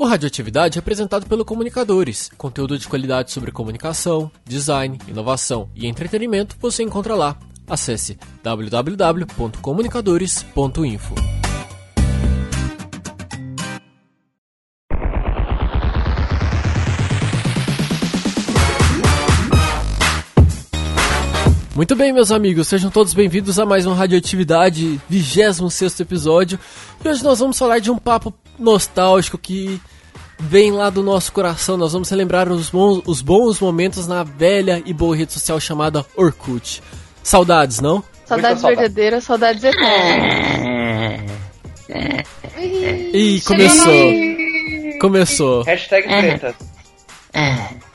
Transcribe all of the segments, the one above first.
O Radioatividade é apresentado pelo Comunicadores. Conteúdo de qualidade sobre comunicação, design, inovação e entretenimento você encontra lá. Acesse www.comunicadores.info. Muito bem, meus amigos, sejam todos bem-vindos a mais um Radioatividade, 26 episódio. E hoje nós vamos falar de um papo nostálgico que vem lá do nosso coração. Nós vamos relembrar os bons, os bons momentos na velha e boa rede social chamada Orkut. Saudades, não? Saudades verdadeiras, saudades eternas. Ih, começou. Começou. Hashtag treta.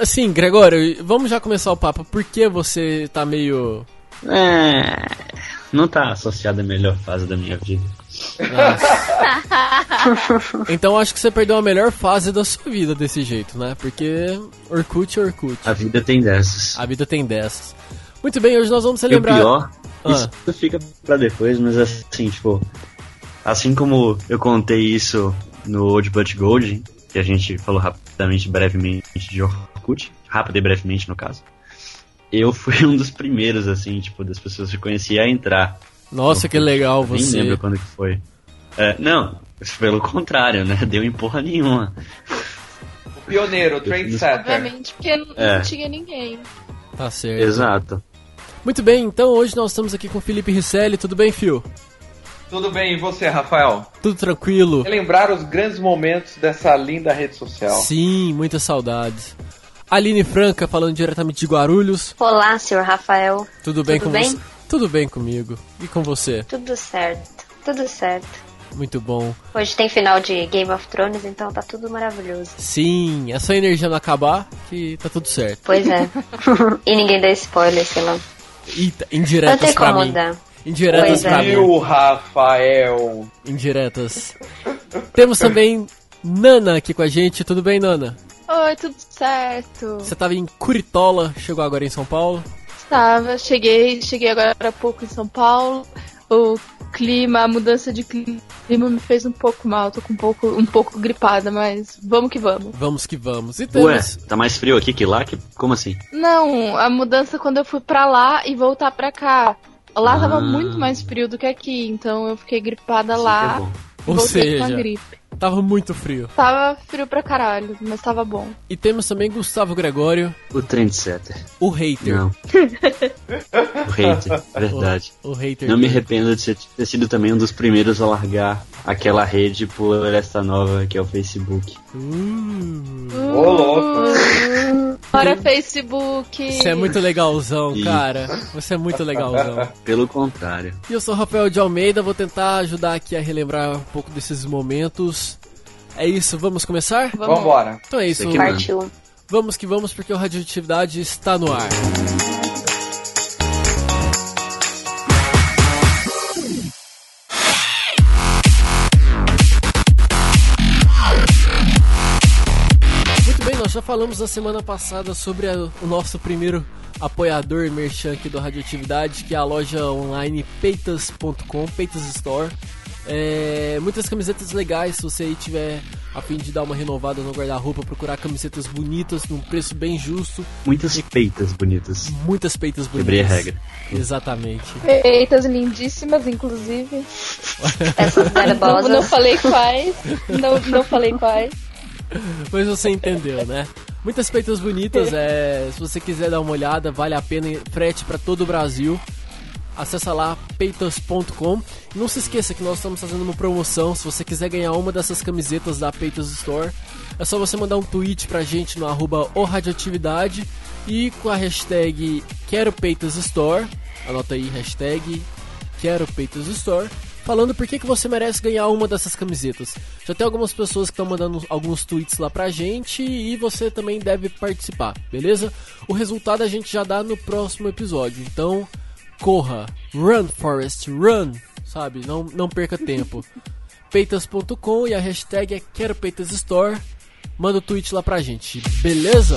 Assim, Gregório, vamos já começar o papo. Por que você tá meio. É, não tá associada à melhor fase da minha vida. Então acho que você perdeu a melhor fase da sua vida desse jeito, né? Porque Orkut é Orkut. A vida tem dessas. A vida tem dessas. Muito bem, hoje nós vamos E o pior, Ah. isso fica pra depois, mas assim, tipo, assim como eu contei isso no Old But Gold, que a gente falou rapidamente, brevemente de Orkut, rápido e brevemente no caso, eu fui um dos primeiros, assim, tipo, das pessoas que conhecia a entrar. Nossa, que legal Nem você. lembro quando que foi. É, não, pelo contrário, né? Deu em porra nenhuma. O pioneiro, o trendsetter. Obviamente, porque não É. tinha ninguém. Tá certo. Exato. Muito bem, então hoje nós estamos aqui com o Felipe Risselli. Tudo bem, Fio? Tudo bem, e você, Rafael? Tudo tranquilo? Relembrar os grandes momentos dessa linda rede social. Sim, muitas saudades. Aline Franca falando diretamente de Guarulhos. Olá, senhor Rafael. Tudo bem Tudo com bem? você? Tudo bem comigo. E com você? Tudo certo. Tudo certo. Muito bom. Hoje tem final de Game of Thrones, então tá tudo maravilhoso. Sim, é só a energia não acabar que tá tudo certo. Pois é. e ninguém dá spoiler, sei lá. Eita, Não indiretas tem pra como mim. dar. Indiretas é. pra mim. Viu, Rafael? Indiretas. Temos também Nana aqui com a gente. Tudo bem, Nana? Oi, tudo certo. Você tava em Curitola, chegou agora em São Paulo. Estava, cheguei, cheguei agora há pouco em São Paulo. O clima, a mudança de clima me fez um pouco mal. Tô com um pouco, um pouco gripada, mas vamos que vamos. Vamos que vamos. E Ué, temos. tá mais frio aqui que lá? Que, como assim? Não, a mudança quando eu fui pra lá e voltar pra cá. Lá Ah. tava muito mais frio do que aqui, então eu fiquei gripada Isso lá. é Ou voltei com a seja, gripe. tava muito frio. Tava frio pra caralho, mas tava bom. E temos também Gustavo Gregório, O trendsetter. o hater. Não. o hater, verdade. O, o hater. Não me arrependo de ser- ter sido também um dos primeiros a largar aquela rede por esta nova que é o Facebook. Uh, Ô, louco. Bora Facebook. você é muito legalzão, cara. Você é muito legalzão. Pelo contrário. E eu sou o Rafael de Almeida, vou tentar ajudar aqui a relembrar um pouco desses momentos. É isso, vamos começar? Vamos. Vambora. Então é isso. Partiu. vamos que vamos porque o Radioatividade está no ar. Muito nós já falamos na semana passada sobre a- o nosso primeiro apoiador e merchan aqui do Radioatividade, que é a loja online peitas.com, Peitas Store. É, muitas camisetas legais, se você aí tiver a fim de dar uma renovada no guarda-roupa, procurar camisetas bonitas, num preço bem justo, Muitas peitas bonitas. muitas peitas bonitas. Quebrei a regra. Exatamente. Feitas lindíssimas, inclusive. Essas Não, não falei quais. Não, não falei quais. Mas você entendeu, né? Muitas peitas bonitas, é, se você quiser dar uma olhada, vale a pena, frete para todo o Brasil. Acessa lá peitas.com. Não se esqueça que nós estamos fazendo uma promoção. Se você quiser ganhar uma dessas camisetas da Peitas Store, é só você mandar um tweet pra gente no arroba radioatividade e com a hashtag Quero Peitas Store. Anota aí, hashtag Quero Peitas Store. Falando por que, que você merece ganhar uma dessas camisetas. Já tem algumas pessoas que estão mandando alguns tweets lá pra gente e você também deve participar, beleza? O resultado a gente já dá no próximo episódio. Então, corra, run Forest, run, sabe? Não, não perca tempo. Peitas.com e a hashtag é Quero Peitas Store. Manda o tweet lá pra gente, beleza?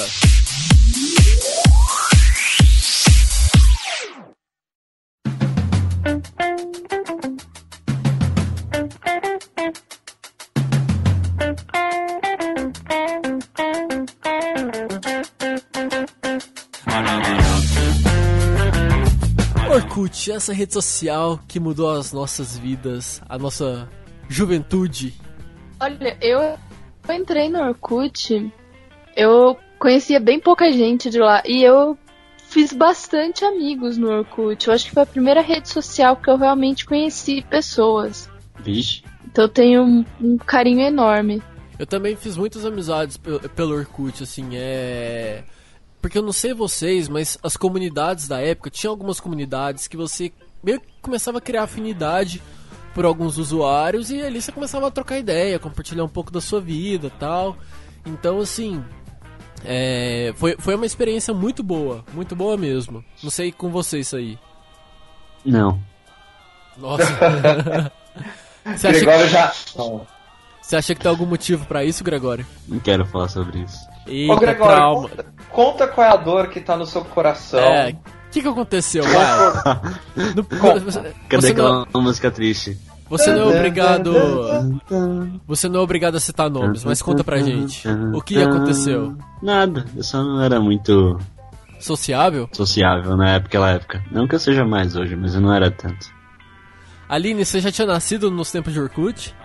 Orkut, essa rede social que mudou as nossas vidas, a nossa juventude. Olha, eu, eu entrei no Orkut, eu conhecia bem pouca gente de lá e eu fiz bastante amigos no Orkut. Eu acho que foi a primeira rede social que eu realmente conheci pessoas. Vixe. Então eu tenho um, um carinho enorme. Eu também fiz muitas amizades pelo, pelo Orkut, assim, é. Porque eu não sei vocês, mas as comunidades da época, tinha algumas comunidades que você meio que começava a criar afinidade por alguns usuários e ali você começava a trocar ideia, compartilhar um pouco da sua vida tal. Então, assim, é, foi, foi uma experiência muito boa, muito boa mesmo. Não sei com vocês aí. Não. Nossa. você, acha Gregório que, já. você acha que tem algum motivo pra isso, Gregório? Não quero falar sobre isso. Eita, Ô, Gregório, trauma. conta, conta qual é a dor que tá no seu coração. É, o que, que aconteceu, vai? No- você, Cadê você não, aquela música triste? você não é obrigado. Você não é obrigado a citar nomes, mas conta pra gente. O que aconteceu? Nada, eu só não era muito Sociável? sociável na época, naquela época. Não que eu seja mais hoje, mas eu não era tanto. Aline, você já tinha nascido nos tempos de Orkut?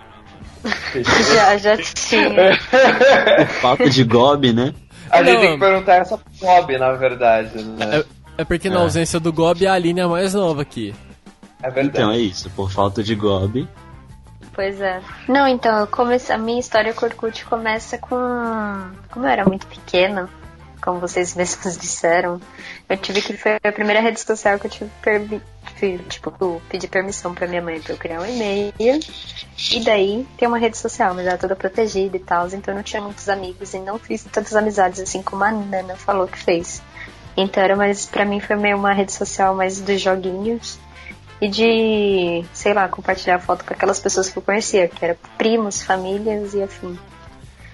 Já, já tinha. Falta de gobe, né? A gente Não. tem que perguntar essa pro Bob, na verdade. Né? É porque na É. ausência do Gob, a Aline é a mais nova aqui. É verdade. Então é isso, por falta de gobe. Pois é. Não, então, eu comece... a minha história com o Orkut começa com. Como eu era muito pequena, como vocês mesmos disseram, eu tive que. Foi a primeira rede social que eu tive permi... Tipo, eu pedi permissão pra minha mãe pra eu criar um e-mail. E daí tem uma rede social, mas era toda protegida e tal, então eu não tinha muitos amigos e não fiz tantas amizades assim como a Nana falou que fez. Então era mais, pra mim foi meio uma rede social mais dos joguinhos e de, sei lá, compartilhar foto com aquelas pessoas que eu conhecia, que eram primos, famílias e afim.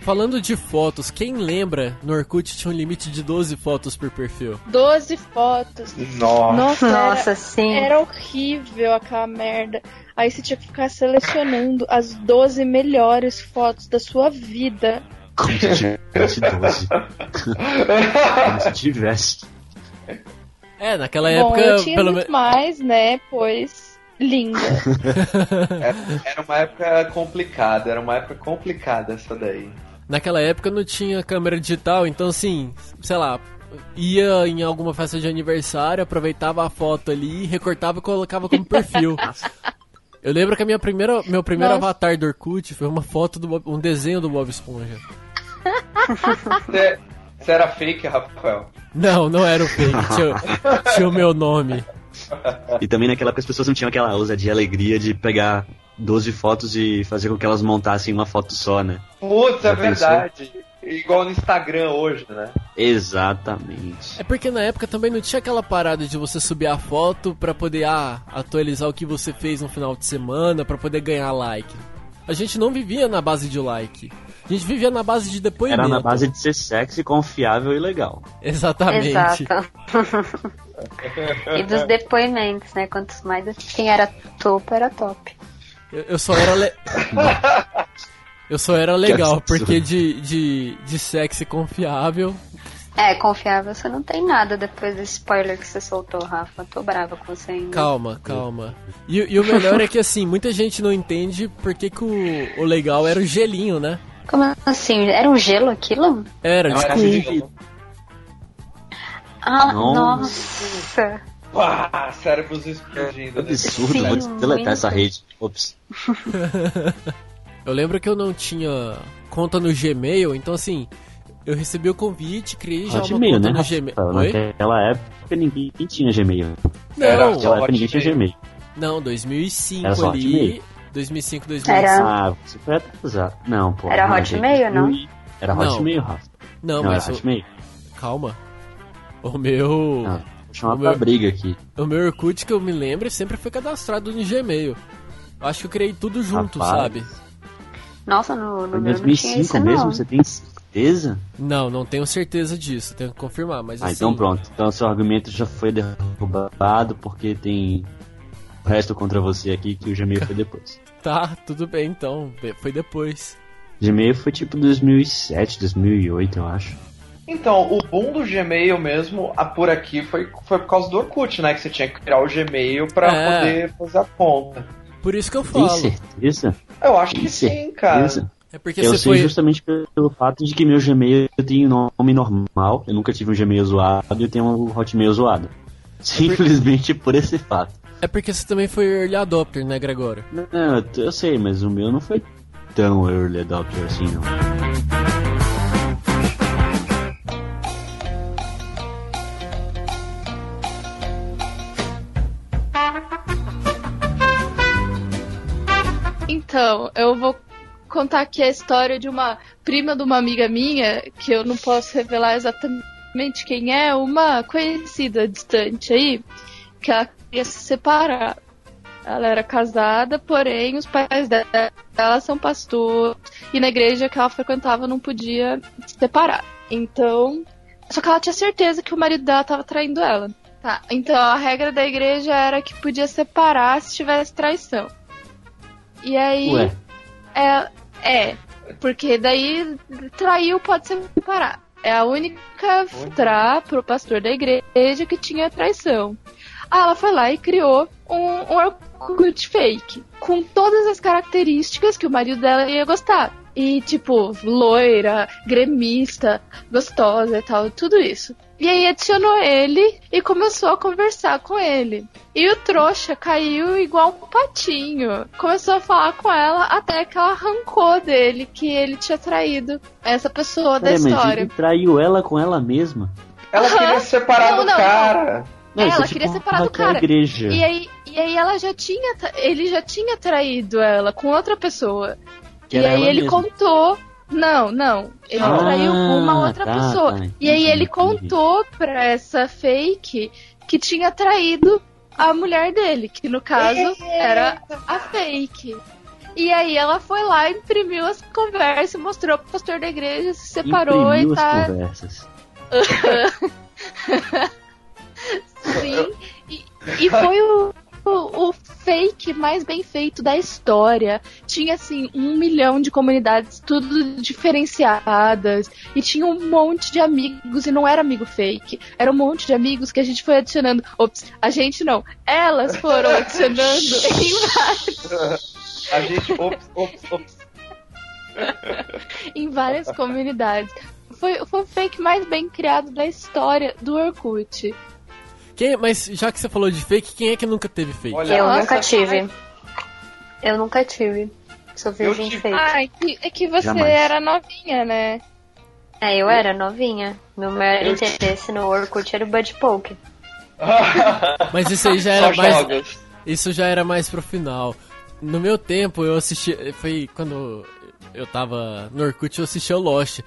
Falando de fotos, quem lembra no Orkut tinha um limite de 12 fotos por perfil? 12 fotos. Nossa. Nossa, Nossa, era, sim. era horrível aquela merda. Aí você tinha que ficar selecionando as 12 melhores fotos da sua vida. Como se tivesse 12. Como se tivesse. É, naquela Bom, época, eu tinha pelo muito menos. mais, né? Pois linda. Era uma época complicada, era uma época complicada essa daí. Naquela época não tinha câmera digital, então assim, sei lá, ia em alguma festa de aniversário, aproveitava a foto ali, recortava e colocava como perfil. Eu lembro que a minha primeira, meu primeiro Nossa. avatar do Orkut foi uma foto do um desenho do Bob Esponja. Você, você era fake, Rafael? Não, não era o fake, tinha, tinha o meu nome. E também naquela época as pessoas não tinham aquela ousadia alegria de pegar 12 fotos e fazer com que elas montassem uma foto só, né? Putz, é verdade. Igual no Instagram hoje, né? Exatamente. É porque na época também não tinha aquela parada de você subir a foto pra poder ah, atualizar o que você fez no final de semana, pra poder ganhar like. A gente não vivia na base de like. A gente vivia na base de depoimento. Era na base de ser sexy, confiável e legal. Exatamente. Exato. e dos depoimentos, né? Quantos mais. Quem era topo era top. Eu, eu só era le... Eu só era legal, porque de, de, de sexy confiável. É, confiável você não tem nada depois desse spoiler que você soltou, Rafa. Tô brava com você ainda. Calma, calma. E, e o melhor é que assim, muita gente não entende porque que o, o legal era o gelinho, né? Como assim? Era um gelo aquilo? Era, Não, tipo, era gelo. Ah, Nossa. nossa. Uau, cérebros explodindo. né? Absurdo, Sim, vou deletar essa rede. Ops. Eu lembro que eu não tinha conta no Gmail, então assim, eu recebi o convite, criei já uma Hotmail, conta né? no Gmail. Oi? Naquela época ninguém tinha Gmail. Era Não, só Naquela época ninguém tinha. Gmail. não, 2005 Era só ali. Hotmail? 2005, 2006. Era- Ah, você foi atrasado. Não, pô. Era não, Hotmail, não? Era. Hotmail, Rafa. Não, Não, mas era o- Hotmail. calma. O meu. Não, O pra meu- briga aqui. O meu Orkut que eu me lembro sempre foi cadastrado no Gmail. Eu Acho que eu criei tudo junto, Rapaz. sabe? Nossa, no, no Foi em meu não tinha 2005 isso, mesmo? não. Você tem certeza? Não, não tenho certeza disso, tenho que confirmar, mas Ah, assim. então pronto. Então seu argumento já foi derrubado porque tem o resto contra você aqui que o Gmail foi depois. Tá, tudo bem então. Foi depois. Gmail foi tipo 2007, 2008, eu acho. Então, o boom do Gmail mesmo, a, por aqui, foi, foi por causa do Orkut, né? Que você tinha que criar o Gmail pra É. poder fazer a conta. Por isso que eu Tem falo. certeza? Eu acho que Tem sim, cara. É porque Eu você sei foi. justamente pelo fato de que meu Gmail tem nome normal. Eu nunca tive um Gmail zoado e eu tenho um Hotmail zoado. Simplesmente por esse fato. É porque você também foi early adopter, né, Gregório? Não, eu, eu sei, mas o meu não foi tão early adopter assim, não. Então, eu vou contar aqui a história de uma prima de uma amiga minha, que eu não posso revelar exatamente quem é, uma conhecida distante aí, que ela queria se separar. Ela era casada, porém os pais dela são pastores e na igreja que ela frequentava não podia se separar. Então, só que ela tinha certeza que o marido dela estava traindo ela. Tá, então a regra da igreja era que podia separar se tivesse traição. E aí. Ué, É, é, porque daí traiu pode separar. É a única tra pro pastor da igreja que tinha traição. Aí ela foi lá e criou um, um Orkut fake, com todas as características que o marido dela ia gostar. E tipo, loira, gremista, gostosa e tal, tudo isso. E aí adicionou ele e começou a conversar com ele. E o trouxa caiu igual um patinho. Começou a falar com ela até que ela arrancou dele que ele tinha traído essa pessoa da peraí, mas história. ele traiu ela com ela mesma? Ela Aham. queria se separar Não, do não, cara. Não, Ela é queria tipo separar do cara. igreja. E aí, e aí ela já tinha, ele já tinha traído ela com outra pessoa. Que e aí ele mesma. contou. Não, não. Ele Ah, traiu com uma outra tá, pessoa. tá, e aí entendi, ele entendi. contou pra essa fake que tinha traído a mulher dele, que no caso era a fake. E aí ela foi lá, imprimiu as conversas, mostrou pro pastor da igreja, se separou Imprimiu e as tá. conversas. Sim. E, e foi o, o, o fake mais bem feito da história. Tinha assim um milhão de comunidades, tudo diferenciadas. E tinha um monte de amigos, e não era amigo fake. Era um monte de amigos que a gente foi adicionando. Ops, a gente não. Elas foram adicionando em várias, A gente. Ops, ops, ops. em várias comunidades. Foi, foi o fake mais bem criado da história do Orkut. Quem, mas já que você falou de fake, quem é que nunca teve fake? Olha, Eu Nossa, nunca tive. ai. Eu nunca tive. Sou virgem tive. fake. Ah, é que, é que você Jamais. era novinha, né? É, eu era novinha. Meu maior Eu- interesse no Orkut era o Bud Poke. Mas isso aí já Só era mais. jogos. Isso já era mais pro final. No meu tempo, eu assisti. Foi quando eu tava no Orkut, eu assistia o Lost.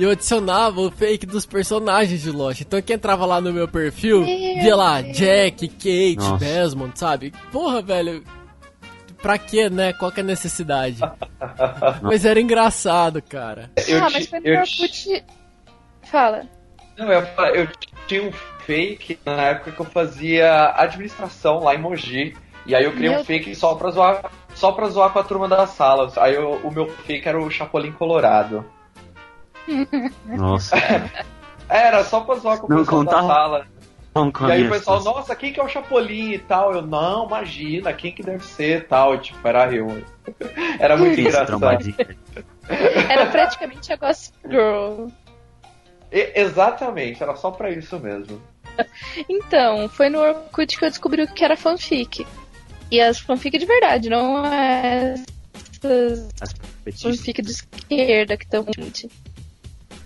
E eu adicionava o fake dos personagens de Lost. Então quem entrava lá no meu perfil, via lá Jack, Kate, Nossa. Desmond, sabe? Porra, velho. Pra quê, né? Qual que é a necessidade? Mas era engraçado, cara. Eu ah, mas foi no eu Orkut. Fala. Não, eu, eu tinha um fake na época que eu fazia administração lá em Mogi. E aí eu criei Meu um fake só pra zoar, só pra zoar com a turma das salas. Aí eu- o meu fake era o Chapolin Colorado. Nossa. Era só pra zoar com o Não pessoal da contava sala. Não, E aí o pessoal, nossa, quem que é o Chapolin e tal? Eu, não, imagina, quem que deve ser e tal. E, tipo, era eu. Era muito engraçado. Era praticamente a Gossip Girl. E- exatamente, era só pra isso mesmo. Então, foi no Orkut que eu descobri o que era fanfic. E as fanfic de verdade, não é essas As fanfic de esquerda que estão.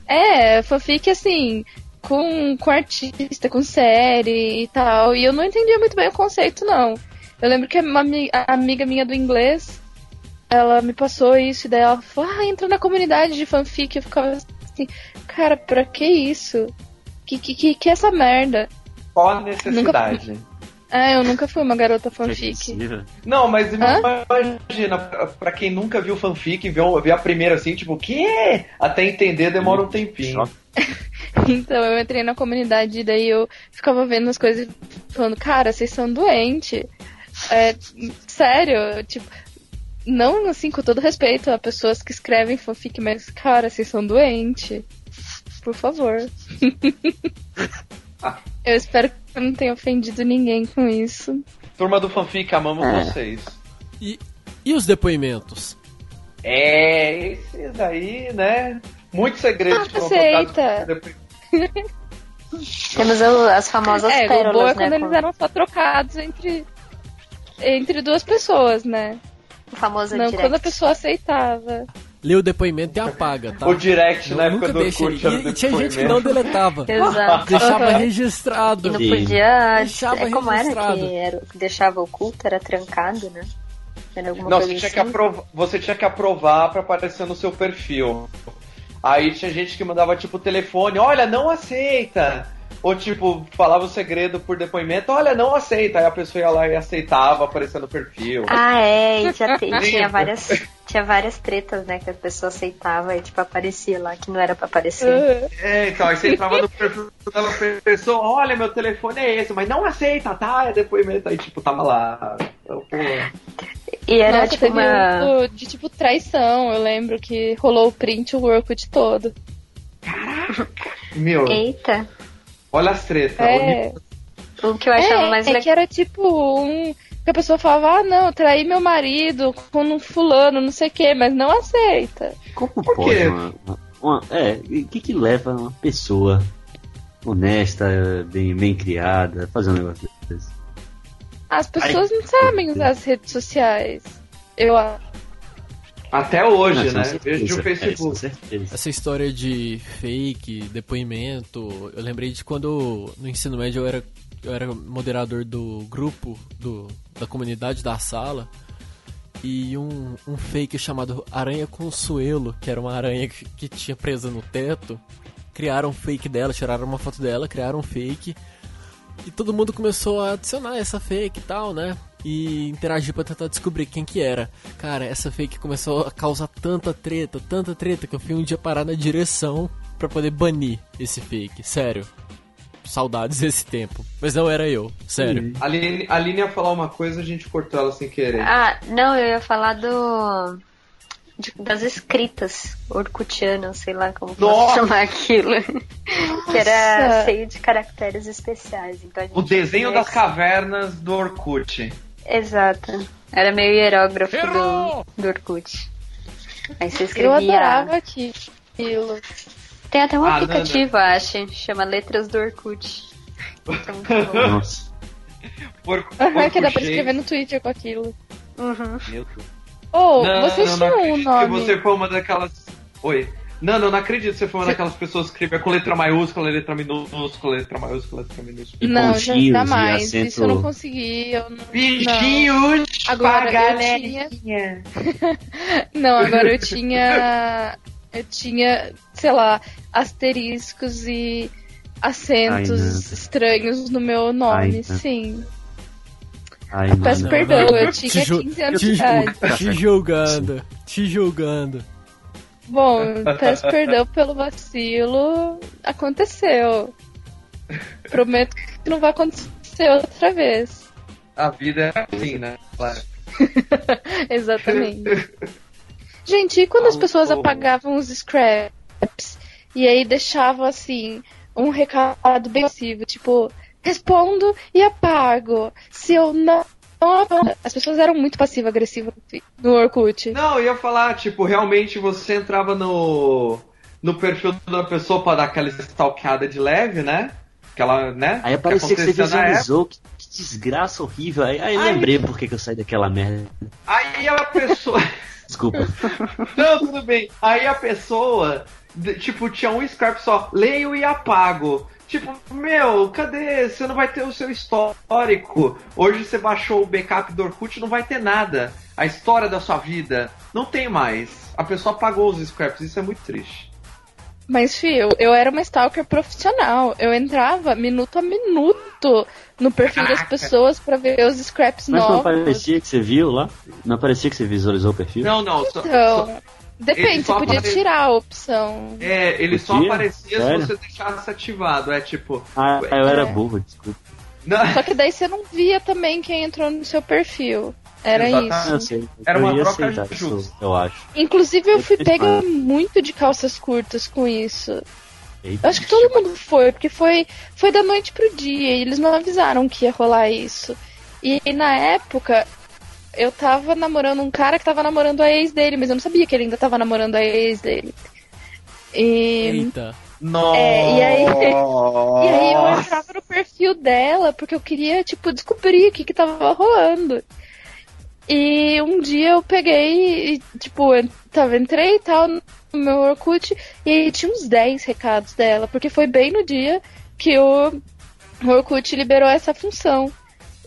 É, fanfic assim, com, com artista, com série e tal. E eu não entendia muito bem o conceito, não. Eu lembro que uma amiga minha do inglês, ela me passou isso, e daí ela falou, ah, entra na comunidade de fanfic. Eu ficava assim, cara, pra que isso? Que que, que, que é essa merda? Qual a necessidade? Ah, eu nunca fui uma garota fanfic. Não, mas imagina, pra, pra quem nunca viu fanfic, viu, viu a primeira assim, tipo, o quê? Até entender demora um tempinho. Então eu entrei na comunidade e daí eu ficava vendo as coisas e falando, cara, vocês são doentes. É, sério, tipo, não assim, com todo respeito a pessoas que escrevem fanfic, mas, cara, vocês são doentes. por favor. eu espero que eu não tenha ofendido ninguém com isso. Turma do fanfic, amamos É. vocês. E, e os depoimentos? É, esses daí, né? Muitos segredos Ah, foram depois. Temos o- as famosas é, o pérolas, bom é né? quando eles com eram só trocados entre, entre duas pessoas, né? O famoso Não direct. quando a pessoa aceitava. Lê o depoimento e apaga, tá? O direct Não, na época do deixa ele. era E, e tinha gente que não deletava. Exato. Deixava Aham. registrado. E não podia. Deixava é como era registrado. que, era que deixava oculto, era trancado, né? Era alguma Não, coisa você tinha, assim. que aprovar, você tinha que aprovar pra aparecer no seu perfil. Aí tinha gente que mandava tipo telefone, olha, não aceita. Ou tipo, falava o segredo por depoimento, olha, não aceita. Aí a pessoa ia lá e aceitava, aparecendo no perfil. Ah, é, e já te- tinha Lembra? várias. Tinha várias tretas, né? Que a pessoa aceitava e tipo aparecia lá que não era pra aparecer. Uhum. É, então, aí você entrava no perfil da pessoa, olha, meu telefone é esse, mas não aceita, tá? É depoimento. Aí, tipo, tava lá. Então, pô, E era Nossa, tipo uma. um de tipo traição. Eu lembro que rolou o print o Orkut todo. Meu, Eita. Olha as tretas. É, O que eu achava é, mais é legal. que era tipo um. Que a pessoa falava, ah, não, traí meu marido com um fulano, não sei o que, mas não aceita. Como Por pode quê? uma, É, o que que leva uma pessoa honesta, bem, bem criada, a fazer um negócio desse? As pessoas não sabem usar as redes sociais. Eu acho. Até hoje, Não, né? com Vejo certeza, o é, Facebook. certeza. Essa história de fake, depoimento, eu lembrei de quando no ensino médio eu era, eu era moderador do grupo do, da comunidade da sala e um, um fake chamado Aranha Consuelo, que era uma aranha que, que tinha presa no teto, criaram um fake dela, tiraram uma foto dela, criaram um fake e todo mundo começou a adicionar essa fake e tal, né? E interagir pra tentar descobrir quem que era. Cara, essa fake começou a causar tanta treta, tanta treta, que eu fui um dia parar na direção pra poder banir esse fake. Sério. Saudades desse tempo. Mas não era eu, sério. A Aline, a Aline ia falar uma coisa, a gente cortou ela sem querer. Ah, não, eu ia falar do. de- das escritas orkutianas, sei lá como posso chamar aquilo. que era cheio de caracteres especiais. Então a gente O desenho das cavernas do Orkut. Exato. Era meio hierógrafo do, do Orkut. Aí você Eu escrevia. adorava aquilo. Tem até um Ah, aplicativo, acho. Chama Letras do Orkut. Bom. Nossa. Que dá pra escrever no Twitter com aquilo. Uhum. Meu Deus. Ou, Não, vocês tinham um nome. que você foi uma daquelas. Oi. Não, não, não acredito que você foi uma daquelas pessoas que escrevia com letra maiúscula, letra minúscula, letra maiúscula, letra minúscula. Não, e jamais. acento- Isso eu não consegui. Eu não, não. Bichinhos Agora, pra eu galerinha. Não, agora eu tinha. Eu tinha, sei lá, asteriscos e acentos Ai, não. estranhos no meu nome, Ai, não. sim. Ai, Eu peço não. perdão, eu Te tinha ju- 15 anos de idade. Te julgando, te julgando. Bom, peço perdão pelo vacilo. Aconteceu. Prometo que não vai acontecer outra vez. A vida é assim, né? Claro. Exatamente. Gente, e quando as pessoas apagavam os scraps e aí deixavam assim um recado bem passivo, tipo, respondo e apago. Se eu não. As pessoas eram muito passivo-agressivas no Orkut. Não, eu ia falar, tipo, realmente você entrava no, no perfil da pessoa pra dar aquela stalkeada de leve, né? Aquela, né? Aí aparecia que você na época. visualizou, que, que desgraça horrível. Aí, aí eu Ai. lembrei por que que eu saí daquela merda. Aí a pessoa. Desculpa. Não, tudo bem. Aí a pessoa, tipo, tinha um script só, leio e apago. Tipo, meu, cadê? Você não vai ter o seu histórico. Hoje você baixou o backup do Orkut, não vai ter nada. A história da sua vida não tem mais. A pessoa apagou os scraps, isso é muito triste. Mas, fio, eu era uma stalker profissional. Eu entrava minuto a minuto no perfil das Caraca. pessoas pra ver os scraps Mas não novos. aparecia que você viu lá? Não aparecia que você visualizou o perfil? Não, não. Só, Então, só- depende, você só podia apare- tirar a opção. é, ele só Podia? aparecia Sério? se você deixasse ativado. É tipo. Ah, eu era É. burro, desculpa. Não, Só que daí você não via também quem entrou no seu perfil. Era Exatamente. isso. Eu sei. Era eu uma ia troca aceitar justa. isso, eu acho. Inclusive eu fui pega muito de calças curtas com isso. Eu acho que todo mundo foi, porque foi, foi da noite pro dia e eles não avisaram que ia rolar isso. E, e na época, eu tava namorando um cara que tava namorando a ex dele, mas eu não sabia que ele ainda tava namorando a ex dele. E. Eita. Nossa. É, e aí, e aí eu entrava no perfil dela porque eu queria, tipo, descobrir o que que tava rolando. E um dia eu peguei e, tipo, eu tava, entrei e tal no meu Orkut e aí tinha uns 10 recados dela, porque foi bem no dia que o Orkut liberou essa função.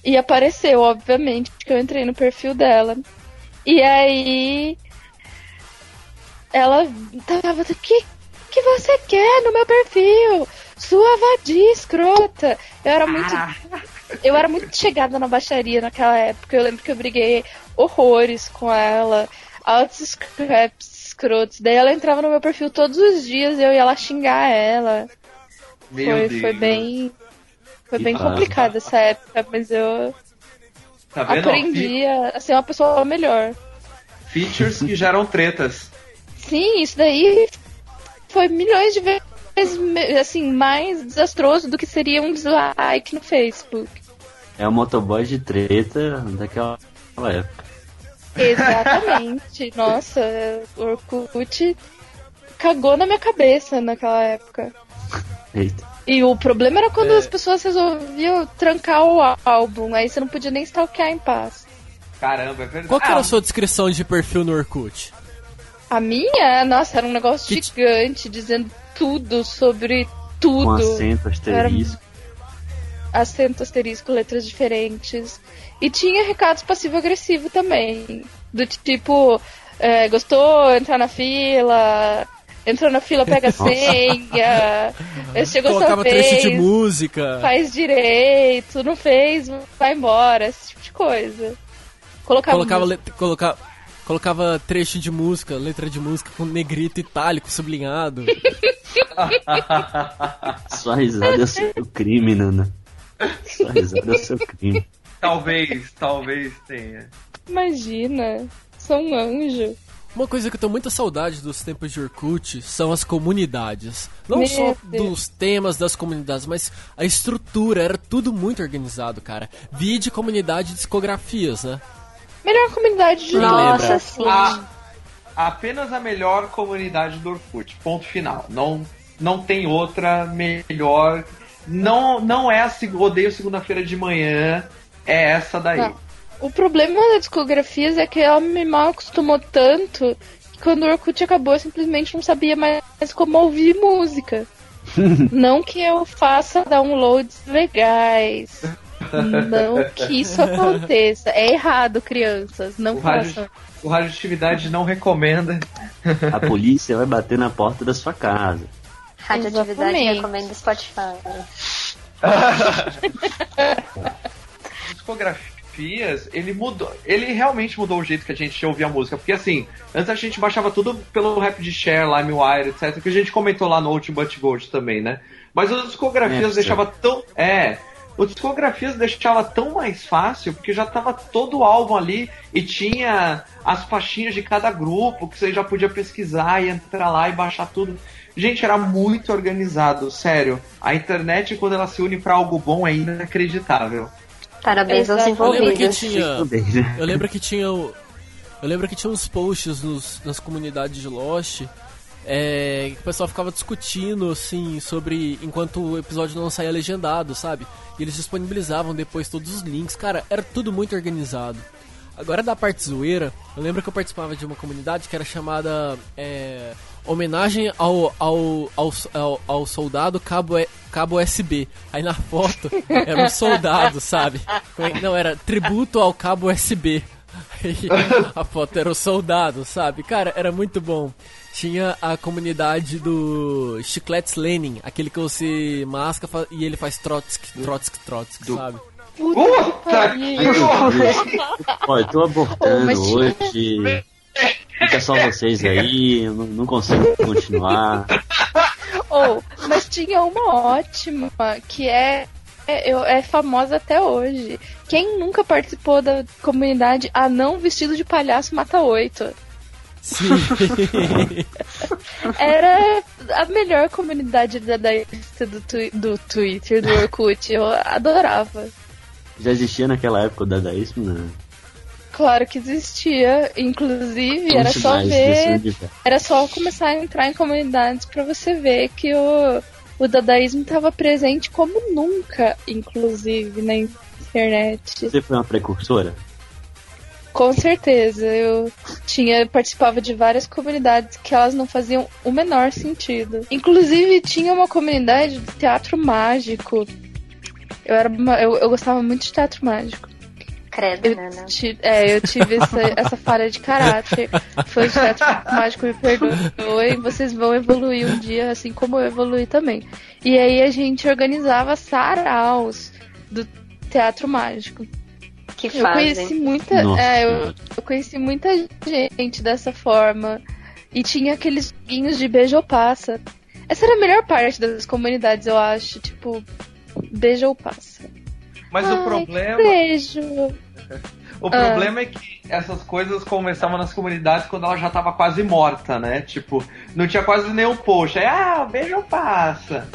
E apareceu, obviamente, que eu entrei no perfil dela. E aí ela tava, que que você quer no meu perfil? Sua vadia escrota. Eu era muito. Eu era muito chegada na baixaria naquela época. Eu lembro que eu briguei horrores com ela. Altos scraps escrotos. Daí ela entrava no meu perfil todos os dias e eu ia lá xingar ela. Meu foi, Deus. foi bem. Foi bem fase. complicado essa época, mas eu Tá vendo? aprendi a a ser uma pessoa melhor. Fe- Features que geram tretas. Sim, isso daí foi milhões de vezes assim, mais desastroso do que seria um dislike no Facebook. É o motoboy de treta daquela época. Exatamente. Nossa, o Orkut cagou na minha cabeça naquela época. Eita. E o problema era quando É. as pessoas resolviam trancar o álbum, aí você não podia nem stalkear em paz. Caramba, é verdade. Qual que era Ah, a sua descrição de perfil no Orkut? A minha, nossa, era um negócio Que gigante, dizendo tudo sobre Com tudo. acento asterisco. acento asterisco, letras diferentes. E tinha recados passivo-agressivo também. Do tipo, é, gostou, entrar na fila, entrou na fila, pega a senha, chegou sua Colocava trecho de vez, música. faz direito, não fez, vai embora, esse tipo de coisa. Colocava, Colocava, coloca- colocava trecho de música, letra de música com negrito itálico sublinhado. Sua risada é o seu crime, Nana. Sua risada é o seu crime. Talvez, talvez tenha. Imagina, sou um anjo. Uma coisa que eu tenho muita saudade dos tempos de Orkut são as comunidades. Não Meu só Deus. dos temas das comunidades, mas a estrutura, era tudo muito organizado, cara. Vide comunidade de discografias, né? Melhor comunidade de Nossa, sim. A- apenas a melhor comunidade do Orkut. Ponto final. Não, não tem outra melhor. Não, não é a odeio segunda-feira de manhã. É essa daí. Não. O problema das discografias é que ela me mal acostumou tanto que quando o Orkut acabou eu simplesmente não sabia mais como ouvir música. não que eu faça downloads legais. Não que isso aconteça. É errado, crianças. Não O rádio, façam. o Radioatividade não recomenda. A polícia vai bater na porta da sua casa. Radioatividade Exatamente. recomenda Spotify. ele mudou. Ele realmente mudou o jeito que a gente ouvia a música. Porque assim, antes a gente baixava tudo pelo rap de share, LimeWire, etc. Que a gente comentou lá no Ultimate Gold também, né? Mas as discografias É, deixava tão. É. O discografias deixava tão mais fácil, porque já tava todo o álbum ali e tinha as faixinhas de cada grupo, que você já podia pesquisar e entrar lá e baixar tudo. Gente, era muito organizado, sério. A internet, quando ela se une pra algo bom, é inacreditável. Parabéns aos Exato. Eu lembro que envolvidos. tinha. Né? Eu lembro que tinha. Eu lembro que tinha uns posts nos- nas comunidades de Lost. É, que o pessoal ficava discutindo, assim, sobre. enquanto o episódio não saía legendado, sabe? E eles disponibilizavam depois todos os links. Cara, era tudo muito organizado. Agora da parte zoeira, eu lembro que eu participava de uma comunidade que era chamada. é, Homenagem ao, ao, ao, ao, ao soldado cabo, E- cabo USB. Aí na foto era um soldado, sabe? É Não, era tributo ao cabo USB. Aí a foto era o soldado, sabe? Cara, era muito bom. Tinha a comunidade do Chicletes Lenin, aquele que você masca e ele faz Trotsky, Trotsky, Trotsky, sabe? Puta que Ó, eu tô abortando tinha- hoje. Fica só vocês aí, eu não, não consigo continuar. Oh, mas tinha uma ótima que é, é, é famosa até hoje. Quem nunca participou da comunidade Anão vestido de palhaço mata oito? Sim. Era a melhor comunidade dadaísta do, twi do Twitter, do Orkut. Eu adorava. Já existia naquela época o dadaísmo? Não. Claro que existia, inclusive era só ver, era só começar a entrar em comunidades para você ver que o, o dadaísmo estava presente como nunca, inclusive na internet. Você foi uma precursora? Com certeza, eu tinha participava de várias comunidades que elas não faziam o menor sentido. Inclusive tinha uma comunidade de teatro mágico. Eu era uma, eu, eu gostava muito de teatro mágico. Credo, eu, né? é, eu tive essa, essa falha de caráter. Foi de teatro mágico, me perdoem. Vocês vão evoluir um dia, assim como eu evolui também. E aí a gente organizava saraus do teatro mágico. Que eu conheci muita, é, eu, eu, conheci muita gente dessa forma e tinha aqueles joguinhos de beijo ou passa. Essa era a melhor parte das comunidades, eu acho, tipo beijo ou passa. Mas Ai, o problema beijo. O problema ah. é que essas coisas começavam nas comunidades quando ela já tava quase morta, né? Tipo, não tinha quase nenhum post. Aí, ah, beijo ou passa.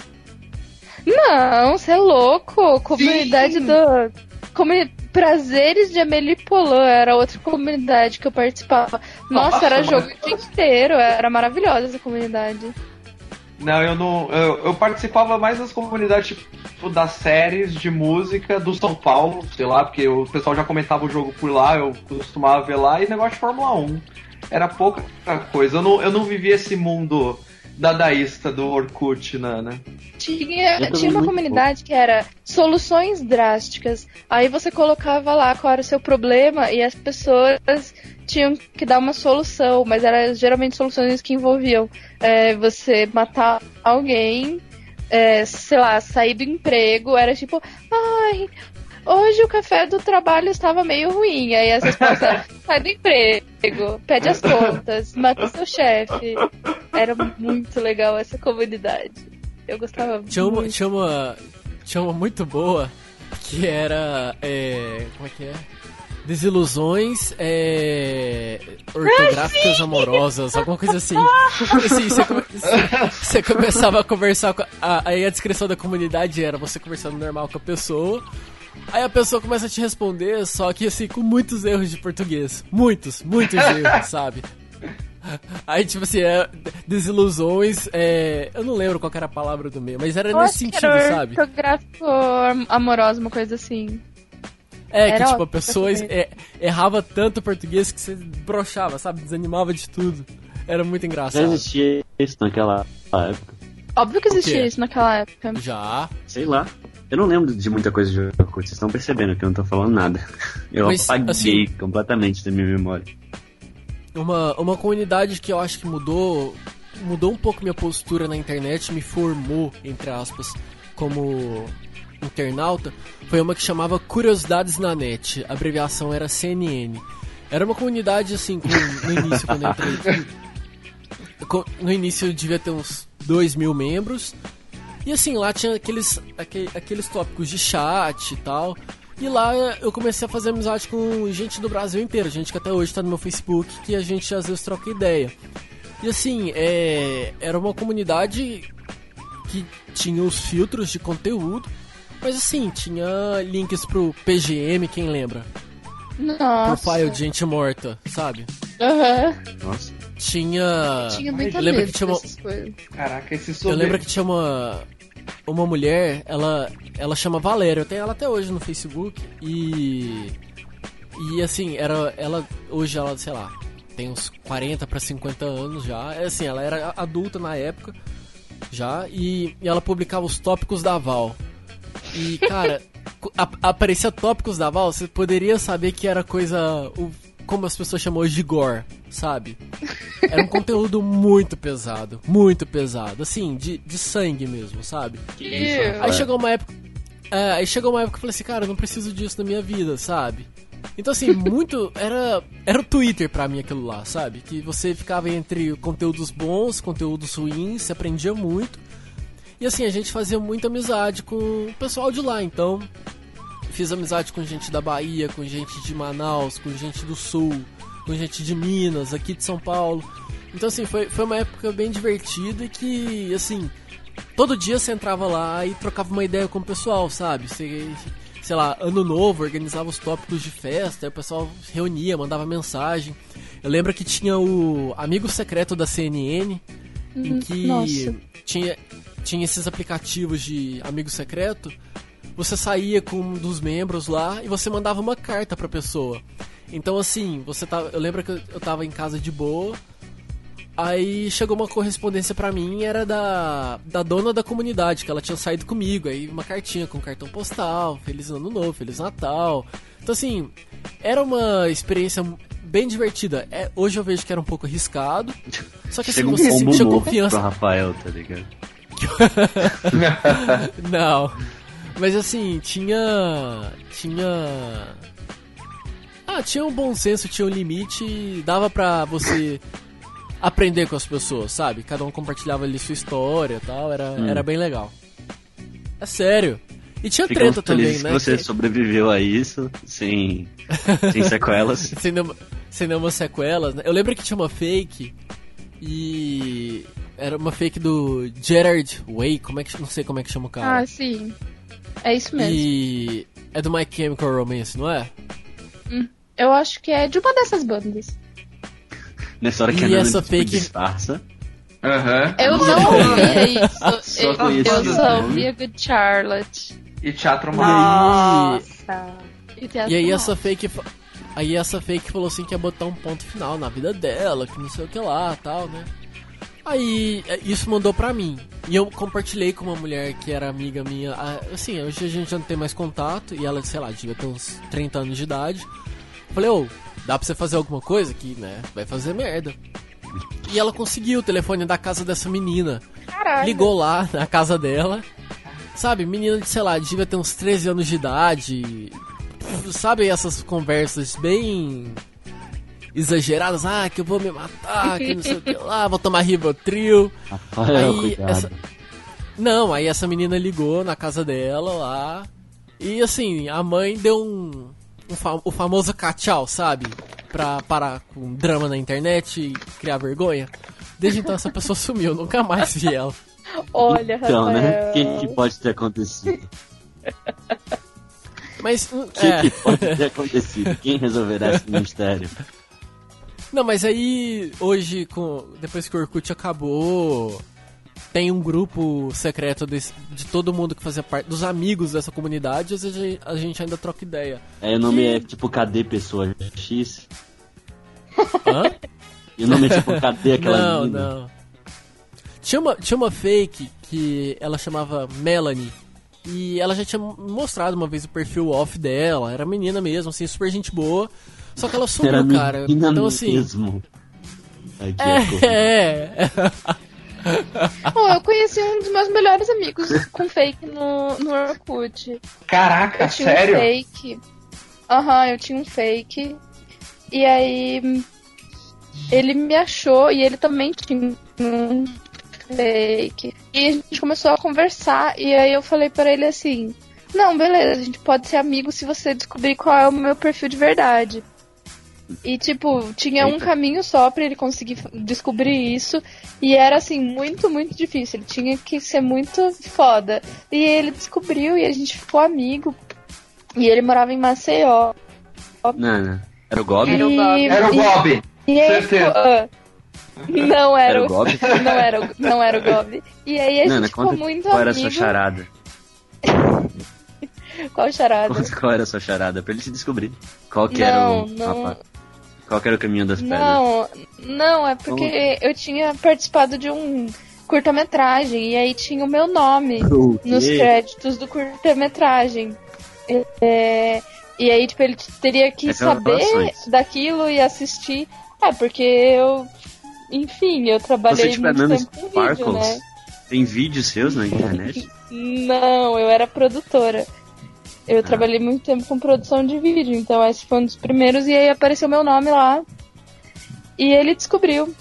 Não, você é louco. Comunidade Sim. do. Comuni... Prazeres de Amelie Polan era outra comunidade que eu participava. Nossa, Nossa era jogo o dia inteiro, era maravilhosa essa comunidade. Não, eu não. Eu, eu, participava mais das comunidades tipo, das séries de música do São Paulo, sei lá, porque o pessoal já comentava o jogo por lá, eu costumava ver lá, e negócio de Fórmula 1. Era pouca coisa. Eu não, eu não vivia esse mundo dadaísta do Orkut, né? né? Tinha, tinha uma comunidade pouco. que era soluções drásticas. Aí você colocava lá qual era o seu problema e as pessoas tinham que dar uma solução, mas eram geralmente soluções que envolviam é, você matar alguém, é, sei lá, sair do emprego, era tipo, ai, hoje o café do trabalho estava meio ruim. Aí as respostas sai do emprego, pede as contas, mata seu chefe. Era muito legal essa comunidade. Eu gostava tinha muito. Uma, tinha, uma, tinha uma muito boa que era. É, como é que é? Desilusões é, ortográficas amorosas, alguma coisa assim. assim você, come, você, começava a conversar com. A, aí a descrição da comunidade era você conversando normal com a pessoa. Aí a pessoa começa a te responder, só que assim, com muitos erros de português. Muitos, muitos erros, sabe? Aí, tipo assim, é, desilusões, é, eu não lembro qual era a palavra do meio, mas era eu nesse sentido, era sabe? Ortográfico amoroso, uma coisa assim. É, era que tipo, a pessoa é, errava tanto o português que você brochava, sabe? Desanimava de tudo. Era muito engraçado. Já existia isso naquela época. Óbvio que existia isso naquela época. Já. Sei lá. Eu não lembro de muita coisa de Orkut, vocês estão percebendo que eu não tô falando nada. Eu Mas, apaguei assim, completamente da minha memória. Uma, uma comunidade que eu acho que mudou mudou um pouco minha postura na internet, me formou, entre aspas, como internauta, foi uma que chamava Curiosidades na Net. A abreviação era CNN. Era uma comunidade assim, com, no início, quando eu entrei. No início devia ter uns 2 mil membros. E assim, lá tinha aqueles, aqueles tópicos de chat e tal. E lá eu comecei a fazer amizade com gente do Brasil inteiro, gente que até hoje tá no meu Facebook, que a gente às vezes troca ideia. E assim, é, era uma comunidade que tinha os filtros de conteúdo, mas assim, tinha links pro PGM, quem lembra? Nossa. Profile de gente morta, sabe? Aham. Uhum. Nossa. Tinha. Tinha muita lembra medo que tinha uma... Caraca, esse Eu lembro que tinha uma. Uma mulher, ela, ela chama Valéria, eu tenho ela até hoje no Facebook e. E assim, era. Ela. Hoje ela, sei lá, tem uns 40 para 50 anos já. É assim, ela era adulta na época já e, e ela publicava os tópicos da Val. E, cara, a, aparecia tópicos da Val, você poderia saber que era coisa. O, como as pessoas chamam hoje de gore, sabe? Era um conteúdo muito pesado, muito pesado, assim, de, de sangue mesmo, sabe? Aí chegou uma época. É, aí chegou uma época que eu falei assim, cara, eu não preciso disso na minha vida, sabe? Então, assim, muito. Era, era o Twitter pra mim aquilo lá, sabe? Que você ficava entre conteúdos bons, conteúdos ruins, você aprendia muito. E assim, a gente fazia muita amizade com o pessoal de lá, então fiz amizade com gente da Bahia, com gente de Manaus, com gente do Sul, com gente de Minas, aqui de São Paulo. Então, assim, foi, foi uma época bem divertida e que, assim, todo dia você entrava lá e trocava uma ideia com o pessoal, sabe? Você, sei lá, ano novo, organizava os tópicos de festa, aí o pessoal se reunia, mandava mensagem. Eu lembro que tinha o Amigo Secreto da CNN, em que nossa. tinha, tinha esses aplicativos de amigo secreto. Você saía com um dos membros lá e você mandava uma carta pra pessoa. Então assim, você tava, eu lembro que eu tava em casa de boa. Aí chegou uma correspondência pra mim, era da, da dona da comunidade, que ela tinha saído comigo. Aí uma cartinha com cartão postal, Feliz Ano Novo, Feliz Natal. Então assim, era uma experiência bem divertida. É, hoje eu vejo que era um pouco arriscado. Só que assim, Chega você sentia confiança. pro Rafael, tá ligado? Não. Mas assim, tinha. Tinha. Ah, tinha um bom senso, tinha um limite e dava pra você aprender com as pessoas, sabe? Cada um compartilhava ali sua história e tal, era, Hum. era bem legal. É sério. E tinha Ficamos treta também, né? que você Que- sobreviveu a isso sem, sem sequelas. sem, nenhuma, sem nenhuma sequelas, né? Eu lembro que tinha uma fake e. Era uma fake do Gerard Way, como é que. Não sei como é que chama o cara. Ah, sim. É isso mesmo. E é do My Chemical Romance, não é? Eu acho que é de uma dessas bandas. Nessa hora que E a Nana essa tipo, fake- disfarça. Aham. Eu não ouvia isso. Só Eu, eu só ouvia Good Charlotte. E Teatro Nossa. E, Teatro e aí essa fake. fa- Aí essa fake falou assim que ia botar um ponto final na vida dela, que não sei o que lá tal, né? Aí é, isso mandou pra mim. E eu compartilhei com uma mulher que era amiga minha. Assim, hoje a gente já não tem mais contato. E ela, sei lá, devia ter uns 30 anos de idade. Falei, ô, dá pra você fazer alguma coisa que, né? Vai fazer merda. E ela conseguiu o telefone da casa dessa menina. Caralho. ligou lá na casa dela. Sabe, menina de, sei lá, devia ter uns 13 anos de idade. Sabe essas conversas bem exageradas, ah, que eu vou me matar, que não sei o que lá, vou tomar Rivotril. Rafael, Aí, cuidado. essa- Não, aí essa menina ligou na casa dela lá. E assim, a mãe deu um. um fa- o famoso cachau, sabe? Pra parar com drama na internet e criar vergonha. Desde então essa pessoa sumiu, nunca mais vi ela. Olha, Então, né? Rafael. O que, que pode ter acontecido? Mas. hum, O que, é. que pode ter acontecido? Quem resolverá esse mistério? Não, mas aí hoje, com, depois que o Orkut acabou, tem um grupo secreto desse- de todo mundo que fazia parte, dos amigos dessa comunidade, às vezes a gente ainda troca ideia. É, o nome é tipo Cadê Pessoa X? Hã? E o nome é tipo Cadê aquela não, menina? não. Tinha uma, tinha uma fake que ela chamava Melanie. E ela já tinha mostrado uma vez o perfil off dela. Era menina mesmo, assim, super gente boa. Só que ela sumiu, Era cara. Então assim. mesmo. Aqui é. É. Pô, eu conheci um dos meus melhores amigos com fake no, no Orkut. Caraca, Eu tinha sério? um fake. Aham, eu tinha um fake. E aí ele me achou e ele também tinha um fake. E a gente começou a conversar e aí eu falei pra ele assim: "Não, beleza, a gente pode ser amigo se você descobrir qual é o meu perfil de verdade". E tipo, tinha um Eita. caminho só pra ele conseguir descobrir isso e era assim muito, muito difícil. Ele tinha que ser muito foda. E ele descobriu e a gente ficou amigo. E ele morava em Maceió. Não, não. Era o Gob? Era o E- Bob. Era o e- Bob. E aí, ah, não era, Era o o Gob? não era, o- não era o Gob. E aí a Nana, gente ficou conta muito qual era a amigo. sua charada. Qual charada? Conta qual era a sua charada, pra ele se descobrir. Qual que era Não, o não. Qual que era o caminho das pedras. Não, não, é porque eu tinha participado de um curta-metragem e aí tinha o meu nome nos créditos do curta-metragem. É, e aí, tipo, ele teria que É saber daquilo e assistir. É, porque eu. Enfim, eu trabalhei Você, tipo, é muito tempo com vídeo, né? Tem vídeos seus na internet? Não, eu era produtora. Eu Ah. trabalhei muito tempo com produção de vídeo, então esse foi um dos primeiros e aí apareceu meu nome lá. E ele descobriu.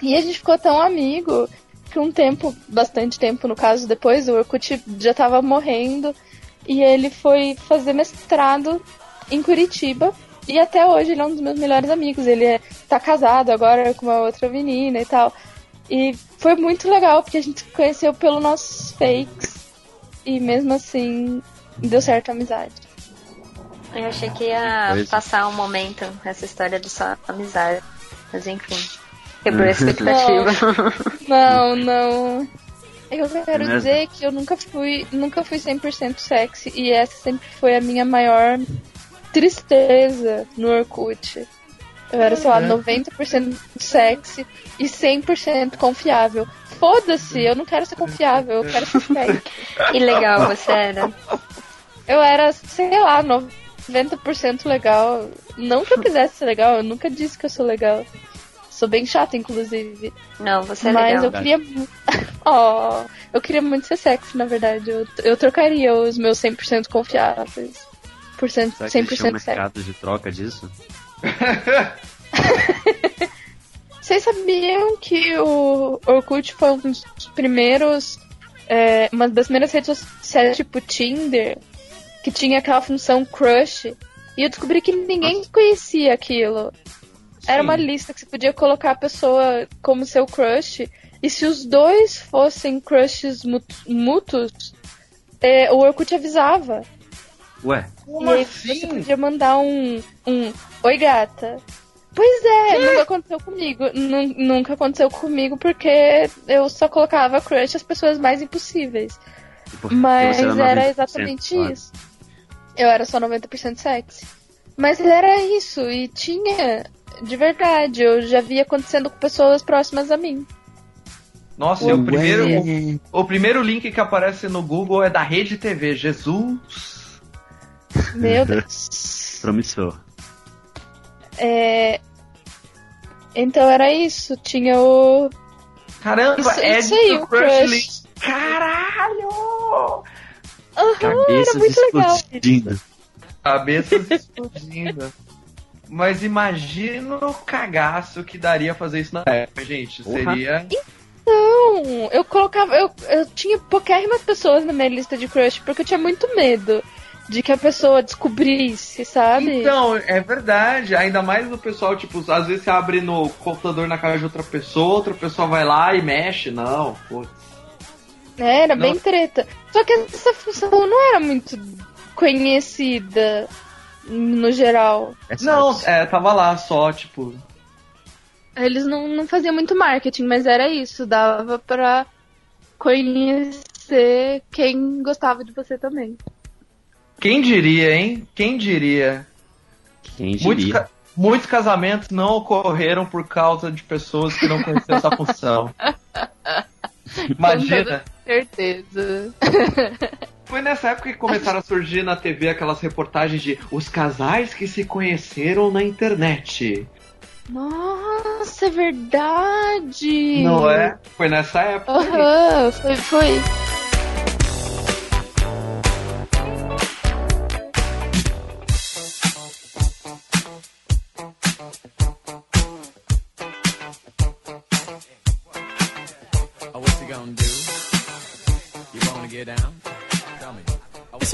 E a gente ficou tão amigo que um tempo, bastante tempo no caso, depois o Orkut já tava morrendo e ele foi fazer mestrado em Curitiba E até hoje ele é um dos meus melhores amigos. Ele é, tá casado agora com uma outra menina e tal. E foi muito legal, porque a gente conheceu pelos nossos fakes. E mesmo assim, deu certo a amizade. Eu achei que ia Pois. passar um momento essa história de só amizade. Mas enfim. Quebrou a expectativa. Não, não. Eu quero Mesmo? dizer que eu nunca fui, nunca fui 100% sexy e essa sempre foi a minha maior tristeza no Orkut. Eu era, sei lá, 90% sexy e 100% confiável. Foda-se, eu não quero ser confiável, eu quero ser sexy. E legal você era. Eu era, sei lá, 90% legal. Não que eu quisesse ser legal, eu nunca disse que eu sou legal. Sou bem chata, inclusive. Não, você é Mas legal. eu queria. oh, eu queria muito ser sexy, na verdade. Eu, eu trocaria os meus 100% confiáveis por 100%, Será que existe um 100% sexy. mercado de troca disso? Vocês sabiam que o Orkut foi um dos primeiros. é, uma das primeiras redes sociais tipo Tinder que tinha aquela função crush. E eu descobri que ninguém conhecia aquilo. Era Sim. uma lista que você podia colocar a pessoa como seu crush. E se os dois fossem crushes mútuos, é, o Orkut avisava. Ué, Como e aí assim? você podia mandar um, um Oi gata. Pois é, nunca aconteceu comigo. Nu- nunca aconteceu comigo porque eu só colocava crush as pessoas mais impossíveis. Mas era 90%, exatamente claro. isso. Eu era só 90% sexy. Mas era isso, e tinha, de verdade, eu já vi acontecendo com pessoas próximas a mim. Nossa, e o Ué. primeiro, o, o primeiro link que aparece no Google é da Rede TV. Jesus. Meu Deus. Promissor. É, Então era isso, tinha o. Caramba, Isso- é isso aí, o Crush. Caralho! Aham, era Cabeças muito legal. explodindo. Cabeças explodindo. Mas imagina o cagaço que daria fazer isso na época, gente. Porra. Seria. Não, eu colocava. Eu, eu tinha pouquíssimas pessoas na minha lista de crush porque eu tinha muito medo de que a pessoa descobrisse, sabe? Então, é verdade. Ainda mais o pessoal, tipo, às vezes você abre no computador na casa de outra pessoa, outra pessoa vai lá e mexe. Não, putz. É, era bem Nossa. treta. Só que essa função não era muito conhecida no geral. Essa- Não, é, tava lá só, tipo. Eles não, não faziam muito marketing, mas era isso. Dava pra conhecer quem gostava de você também. Quem diria, hein? Quem diria? Quem Muitos, diria? ca- muitos casamentos não ocorreram por causa de pessoas que não conheciam essa função. Imagina. Certeza. Foi nessa época que começaram a surgir na TV aquelas reportagens de os casais que se conheceram na internet. Nossa, é verdade! Não é? Foi nessa época. Aham, foi, foi.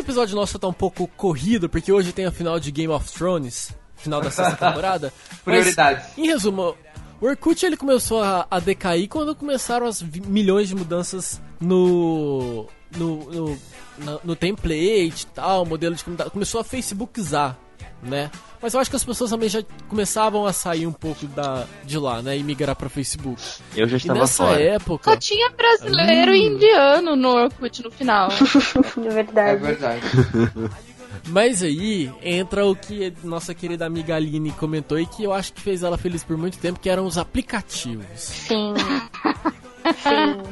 Episódio nosso tá um pouco corrido, porque hoje tem a final de Game of Thrones, final da sexta temporada. Mas, Prioridades. em resumo, o Orkut ele começou a, a decair quando começaram as milhões de mudanças no no, no, na- no template e tal, modelo de comunidade. Começou a Facebookizar, né? Mas eu acho que as pessoas também já começavam a sair um pouco da, de lá, né? E migrar pra Facebook. Eu já E estava nessa fora. época. Só tinha brasileiro e indiano no Orkut no final. É verdade. verdade. Mas aí entra o que nossa querida amiga Aline comentou e que eu acho que fez ela feliz por muito tempo, que eram os aplicativos. Sim. Sim.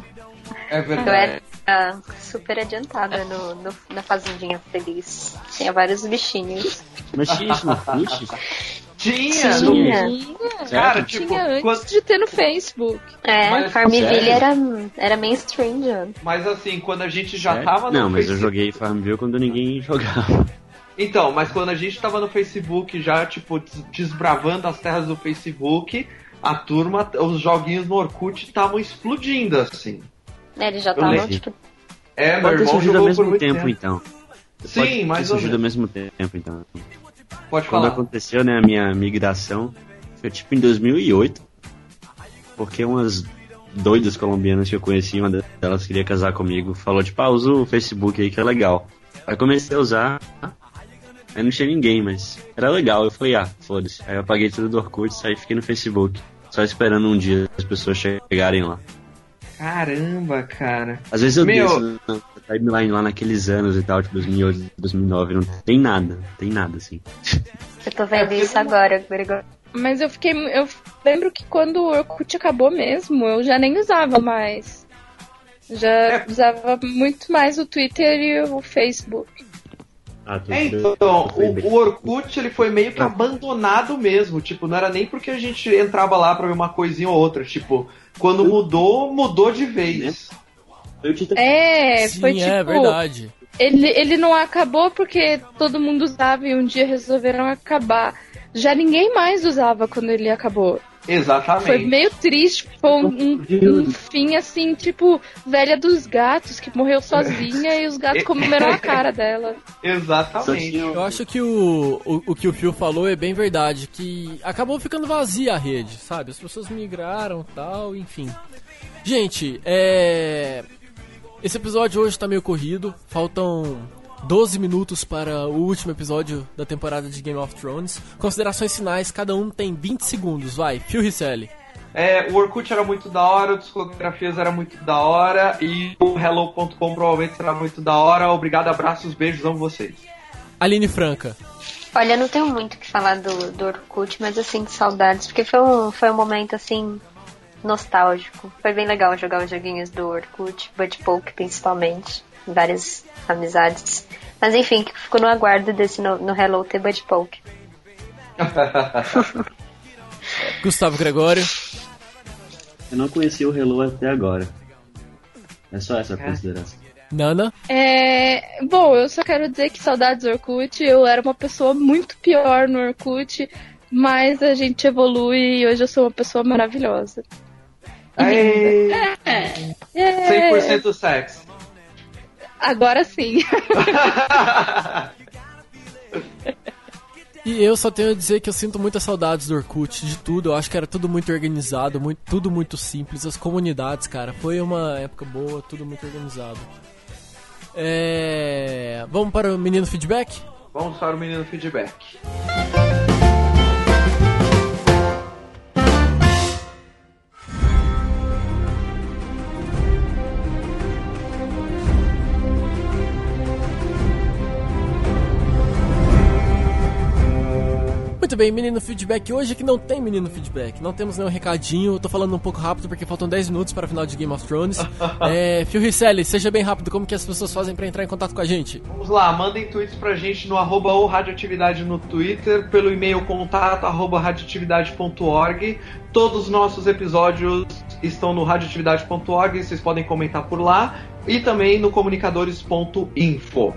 É verdade. Era super adiantada no, no- na fazendinha feliz. Tinha vários bichinhos. Mas tinha isso no Orkut? Tinha, no- Tinha. cara, tipo, tinha antes quando- de ter no Facebook. É, Mas, Farmville sério? era, era mainstream já. mas assim, quando a gente já tava no Não, mas eu Facebook- joguei Farmville quando ninguém jogava. Então, mas quando a gente tava no Facebook já, tipo, des- desbravando as terras do Facebook, a turma, os joguinhos no Orkut estavam explodindo, assim. É, Eles já Eu estavam, lembro. tipo, É, meu Pode ter irmão surgido ao jogou por mesmo muito tempo, tempo. então. Sim, Pode ter mais ou surgido ao menos. mesmo tempo, então. Pode Quando falar. aconteceu, né, a minha migração, foi tipo em 2008, porque umas doidas colombianas que eu conheci, uma delas queria casar comigo, falou tipo, ah, usa o Facebook aí que é legal. Aí comecei a usar, aí não tinha ninguém, mas era legal. Eu falei, ah, foda-se. Aí eu apaguei tudo do Orkut, saí e fiquei no Facebook, só esperando um dia as pessoas chegarem lá. Caramba, cara. Às vezes eu Meu- desço na timeline lá naqueles anos e tal, tipo 2008, 2009, não tem nada, não tem nada assim. Eu tô vendo isso agora, Gregor. Mas eu fiquei. Eu lembro que quando o Orkut acabou mesmo, eu já nem usava mais. Já É. usava muito mais o Twitter e o Facebook. Ah, É, então, o, o Orkut ele foi meio que abandonado mesmo. Tipo, não era nem porque a gente entrava lá pra ver uma coisinha ou outra. Tipo, quando mudou, mudou de vez. Eu te É, Sim, foi tipo. é verdade. Ele, ele não acabou porque todo mundo usava e um dia resolveram acabar. Já ninguém mais usava quando ele acabou. Exatamente. Foi meio triste, foi um, um- um fim assim, tipo, velha dos gatos, que morreu sozinha e os gatos comeram a cara dela. Exatamente. Eu acho que o, o, o que o Phil falou é bem verdade, que acabou ficando vazia a rede, sabe? As pessoas migraram tal, enfim. Gente, é. Esse episódio hoje tá meio corrido, faltam 12 minutos para o último episódio da temporada de Game of Thrones. Considerações finais, cada um tem 20 segundos, vai. Phil Risselli. É, o Orkut era muito da hora, o Discografias era muito da hora e o Hello.com provavelmente será muito da hora. Obrigado, abraços, beijos, amo vocês. Aline Franca. Olha, eu não tenho muito o que falar do, do Orkut, mas sinto saudades, porque foi um, foi um momento assim nostálgico. Foi bem legal jogar os joguinhos do Orkut, Bud Poke principalmente, várias amizades. Mas enfim, fico no aguardo desse no, no Hello ter Bud Poke. Gustavo Gregório. Eu não conheci o Hello até agora. É só essa a consideração. Nana. É, bom, eu só quero dizer que saudades do Orkut. Eu era uma pessoa muito pior no Orkut, mas a gente evolui e hoje eu sou uma pessoa maravilhosa. Aê, É, 100% sexo. Agora sim. E eu só tenho a dizer que eu sinto muitas saudades do Orkut, de tudo. Eu acho que era tudo muito organizado, muito, tudo muito simples. As comunidades, cara, foi uma época boa, tudo muito organizado. É... Vamos para o menino feedback? Vamos para o menino feedback. Muito bem, menino feedback hoje que não tem menino feedback, não temos nenhum recadinho, eu tô falando um pouco rápido porque faltam 10 minutos para o final de Game of Thrones. é, Phil Risselli, seja bem rápido, como que as pessoas fazem para entrar em contato com a gente? Vamos lá, mandem tweets pra gente no arroba ou radioatividade no Twitter, pelo e-mail contato arroba radioatividade.org. Todos os nossos episódios estão no radioatividade.org, vocês podem comentar por lá. E também no comunicadores.info.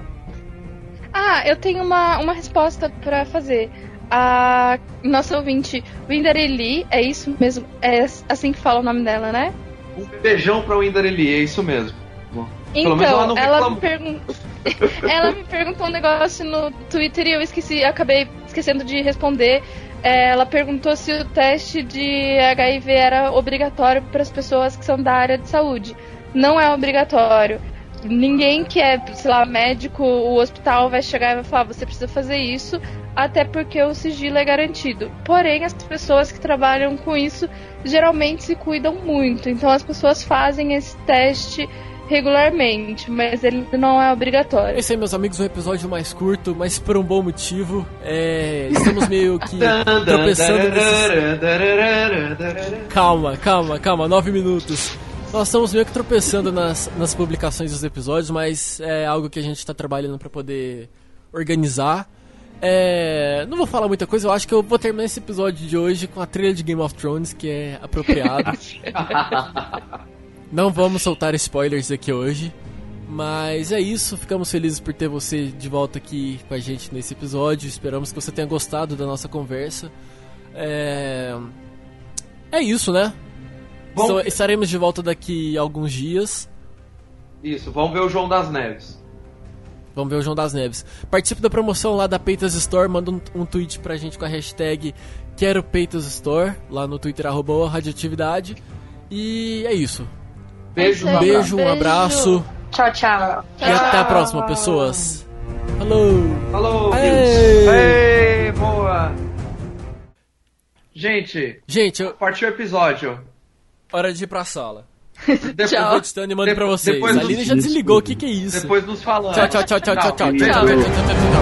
Ah, eu tenho uma, uma resposta pra fazer. A nossa ouvinte, Windereli, é isso mesmo? É assim que fala o nome dela, né? Um beijão pra Windareli, é isso mesmo. Ela Então, ela, reclamou. me pergun- ela me perguntou um negócio no Twitter e eu esqueci, acabei esquecendo de responder. É, ela perguntou se o teste de HIV era obrigatório para as pessoas que são da área de saúde. Não é obrigatório. Ninguém que é, sei lá, médico, o hospital vai chegar e vai falar, você precisa fazer isso, até porque o sigilo é garantido. Porém, as pessoas que trabalham com isso geralmente se cuidam muito. Então as pessoas fazem esse teste regularmente, mas ele não é obrigatório. Esse aí, meus amigos, é um episódio mais curto, mas por um bom motivo. É, estamos meio que tropeçando nesses... Calma, calma, calma, nove minutos. Nós estamos meio que tropeçando nas, nas publicações dos episódios, mas é algo que a gente está trabalhando para poder organizar. É, não vou falar muita coisa, eu acho que eu vou terminar esse episódio de hoje com a trilha de Game of Thrones, que é apropriado. não vamos soltar spoilers aqui hoje. Mas é isso, ficamos felizes por ter você de volta aqui com a gente nesse episódio. Esperamos que você tenha gostado da nossa conversa. É, é isso, né? Bom- Então, estaremos de volta daqui a alguns dias. Isso, vamos ver o João das Neves. Vamos ver o João das Neves. Participe da promoção lá da Peitas Store, manda um, um tweet pra gente com a hashtag Quero Peitas Store, lá no Twitter, arroba Radioatividade. E é isso. Beijo, É Um beijo, um Beijo. abraço Tchau, tchau. e até a próxima, pessoas. Falou! Falou! Ei! Ei, boa! Gente, Gente, eu- partiu o episódio. Hora de ir pra sala. Depois, Eu vou editando e mando pra vocês. depois A Aline já desligou, o que que é isso? Depois nos falamos. Tchau, tchau, tchau, tchau, tchau, tchau, tchau, tchau, tchau, tchau, tchau, tchau.